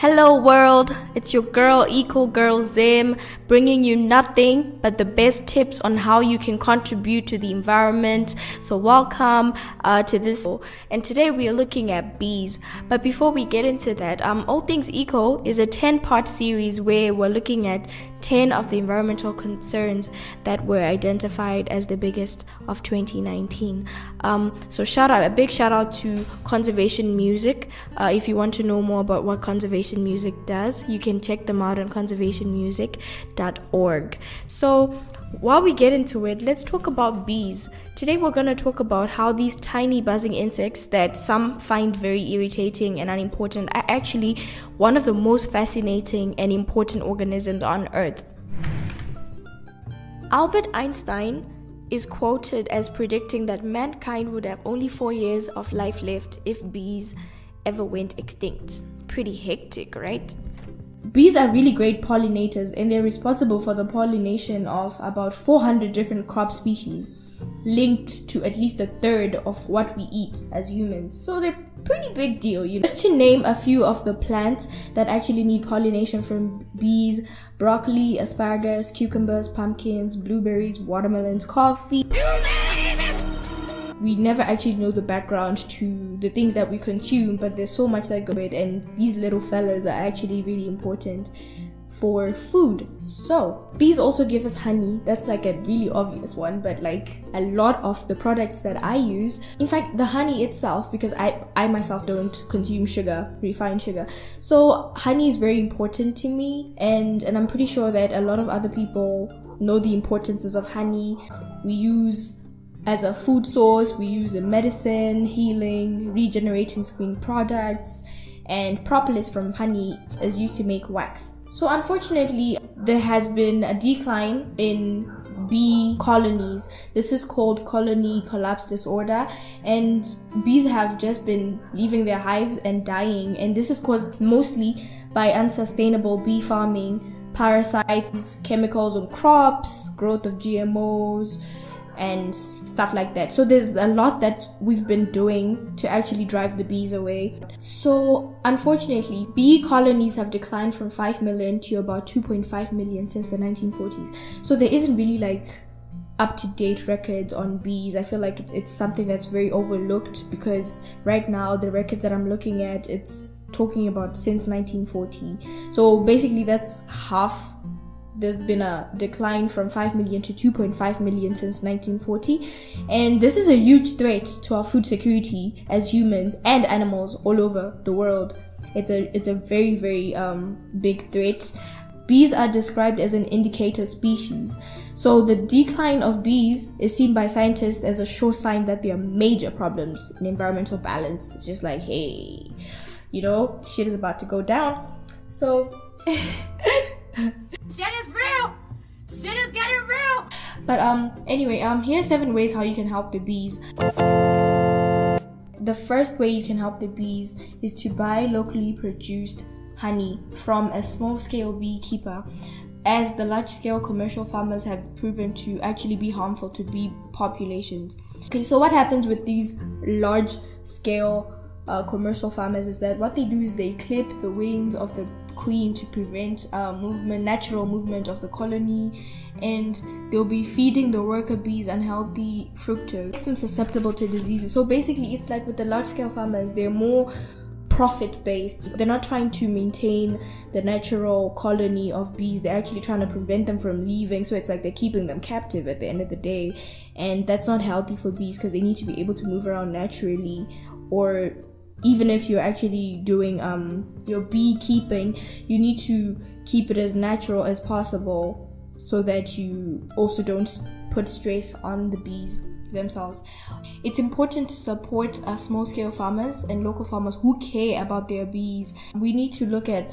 Hello world, it's your girl Eco Girl Zim bringing you nothing but the best tips on how you can contribute to the environment. So welcome uh, to this and today we are looking at bees. But before we get into that, um, All Things Eco is a 10 part series where we're looking at 10 of the environmental concerns that were identified as the biggest of 2019. Um, so shout out, a big shout out to Conservation Music. Uh, if you want to know more about what Conservation Music does, you can check them out on conservationmusic.org. So while we get into it, let's talk about bees. Today, we're going to talk about how these tiny buzzing insects that some find very irritating and unimportant are actually one of the most fascinating and important organisms on Earth. Albert Einstein is quoted as predicting that mankind would have only four years of life left if bees ever went extinct. Pretty hectic, right? Bees are really great pollinators and they're responsible for the pollination of about 400 different crop species, linked to at least a third of what we eat as humans. So they're pretty big deal, you know. Just to name a few of the plants that actually need pollination from bees, broccoli, asparagus, cucumbers, pumpkins, blueberries, watermelons, coffee we never actually know the background to the things that we consume, but there's so much that goes it, and these little fellas are actually really important for food. So, bees also give us honey. That's like a really obvious one, but like a lot of the products that I use, in fact, the honey itself, because I, I myself don't consume sugar, refined sugar. So, honey is very important to me, and, and I'm pretty sure that a lot of other people know the importances of honey. We use as a food source, we use in medicine, healing, regenerating skin products, and propolis from honey is used to make wax. So, unfortunately, there has been a decline in bee colonies. This is called colony collapse disorder, and bees have just been leaving their hives and dying, and this is caused mostly by unsustainable bee farming, parasites, chemicals on crops, growth of GMOs and stuff like that. So there's a lot that we've been doing to actually drive the bees away. So unfortunately, bee colonies have declined from 5 million to about 2.5 million since the 1940s. So there isn't really like up to date records on bees. I feel like it's, it's something that's very overlooked because right now the records that I'm looking at, it's talking about since 1940. So basically that's half there's been a decline from 5 million to 2.5 million since 1940 and this is a huge threat to our food security as humans and animals all over the world. It's a it's a very very um, big threat. Bees are described as an indicator species. So the decline of bees is seen by scientists as a sure sign that there are major problems in environmental balance. It's just like hey you know shit is about to go down. So Shit is real! Shit is getting real! But um anyway, um here's seven ways how you can help the bees. The first way you can help the bees is to buy locally produced honey from a small scale beekeeper as the large scale commercial farmers have proven to actually be harmful to bee populations. Okay, so what happens with these large scale uh, commercial farmers is that what they do is they clip the wings of the queen to prevent uh, movement, natural movement of the colony, and they'll be feeding the worker bees unhealthy fructose, makes them susceptible to diseases. So basically, it's like with the large scale farmers, they're more profit based. They're not trying to maintain the natural colony of bees. They're actually trying to prevent them from leaving. So it's like they're keeping them captive at the end of the day. And that's not healthy for bees because they need to be able to move around naturally or even if you're actually doing um, your beekeeping, you need to keep it as natural as possible so that you also don't put stress on the bees themselves. It's important to support uh, small scale farmers and local farmers who care about their bees. We need to look at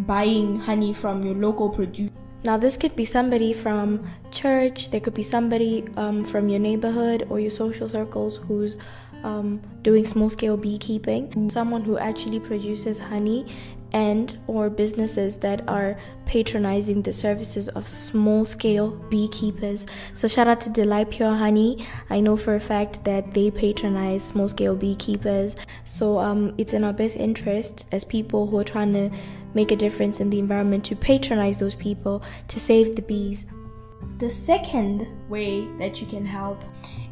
buying honey from your local producer. Now, this could be somebody from church, there could be somebody um, from your neighborhood or your social circles who's um, doing small scale beekeeping, someone who actually produces honey and or businesses that are patronizing the services of small scale beekeepers. So shout out to Delight Pure Honey. I know for a fact that they patronize small scale beekeepers. So um, it's in our best interest as people who are trying to make a difference in the environment, to patronize those people, to save the bees. The second way that you can help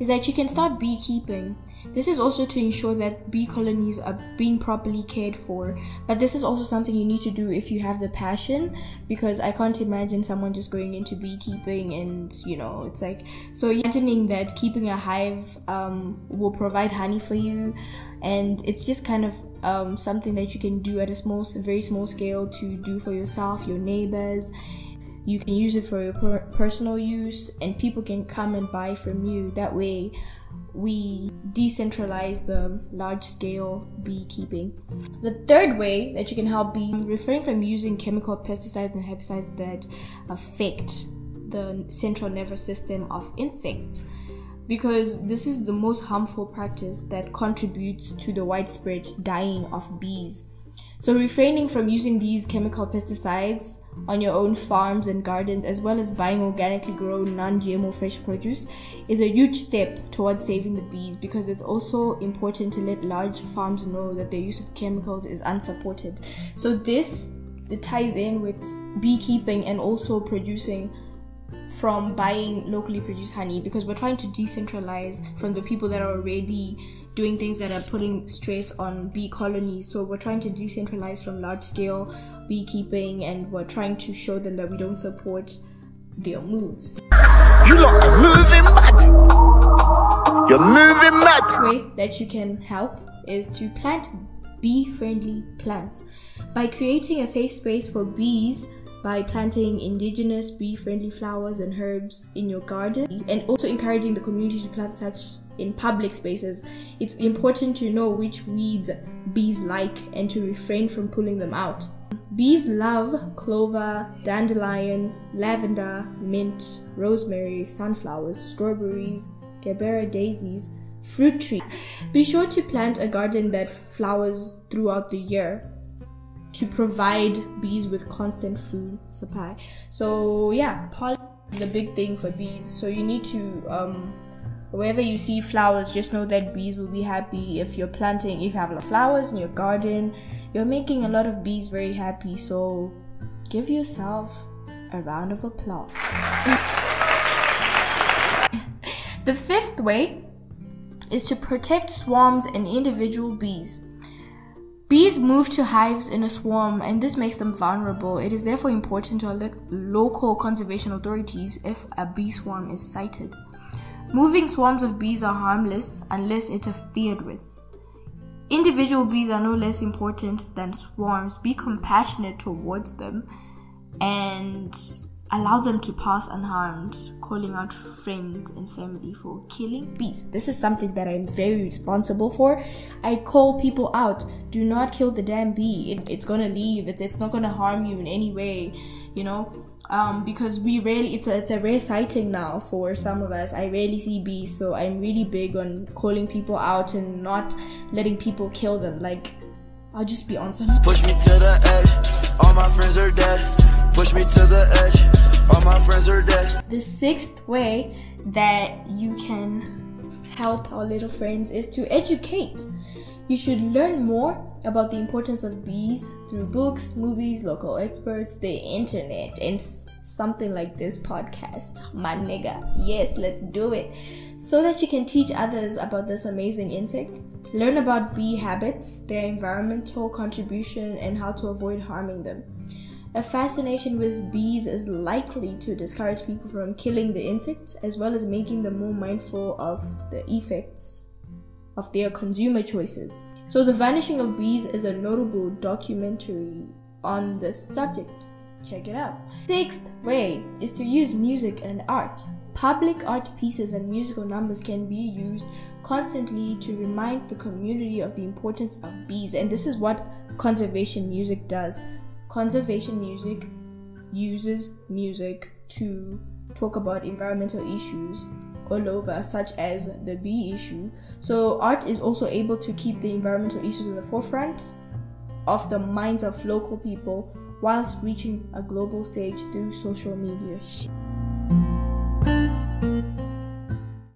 is that you can start beekeeping. This is also to ensure that bee colonies are being properly cared for. But this is also something you need to do if you have the passion, because I can't imagine someone just going into beekeeping and you know, it's like so imagining that keeping a hive um, will provide honey for you, and it's just kind of um, something that you can do at a small, very small scale to do for yourself, your neighbors you can use it for your per- personal use and people can come and buy from you that way we decentralize the large scale beekeeping. The third way that you can help bees refrain from using chemical pesticides and herbicides that affect the central nervous system of insects because this is the most harmful practice that contributes to the widespread dying of bees. So, refraining from using these chemical pesticides on your own farms and gardens, as well as buying organically grown non GMO fresh produce, is a huge step towards saving the bees because it's also important to let large farms know that their use of chemicals is unsupported. So, this ties in with beekeeping and also producing from buying locally produced honey because we're trying to decentralize from the people that are already doing things that are putting stress on bee colonies. So we're trying to decentralize from large scale beekeeping and we're trying to show them that we don't support their moves. You lot are moving mad. You're moving mad. The way that you can help is to plant bee friendly plants. By creating a safe space for bees by planting indigenous bee friendly flowers and herbs in your garden and also encouraging the community to plant such in public spaces. It's important to know which weeds bees like and to refrain from pulling them out. Bees love clover, dandelion, lavender, mint, rosemary, sunflowers, strawberries, gerbera daisies, fruit tree. Be sure to plant a garden that flowers throughout the year to provide bees with constant food supply. So yeah, pollen is a big thing for bees. So you need to um, wherever you see flowers, just know that bees will be happy. If you're planting, if you have flowers in your garden, you're making a lot of bees very happy. So give yourself a round of applause. the fifth way is to protect swarms and individual bees. Bees move to hives in a swarm, and this makes them vulnerable. It is therefore important to alert local conservation authorities if a bee swarm is sighted. Moving swarms of bees are harmless unless interfered with. Individual bees are no less important than swarms. Be compassionate towards them and allow them to pass unharmed, calling out friends and family for killing bees. This is something that I'm very responsible for. I call people out. Do not kill the damn bee. It, it's gonna leave. It's, it's not gonna harm you in any way, you know? Um, because we rarely, it's a, it's a rare sighting now for some of us. I rarely see bees, so I'm really big on calling people out and not letting people kill them. Like, I'll just be on some. Push me to the edge. All my friends are dead. Push me to the edge. All my friends are dead. The sixth way that you can help our little friends is to educate. You should learn more about the importance of bees through books, movies, local experts, the internet, and something like this podcast. My nigga. Yes, let's do it. So that you can teach others about this amazing insect Learn about bee habits, their environmental contribution, and how to avoid harming them. A fascination with bees is likely to discourage people from killing the insects as well as making them more mindful of the effects of their consumer choices. So, The Vanishing of Bees is a notable documentary on the subject. Check it out. Sixth way is to use music and art. Public art pieces and musical numbers can be used constantly to remind the community of the importance of bees, and this is what conservation music does. Conservation music uses music to talk about environmental issues all over, such as the bee issue. So, art is also able to keep the environmental issues in the forefront of the minds of local people whilst reaching a global stage through social media.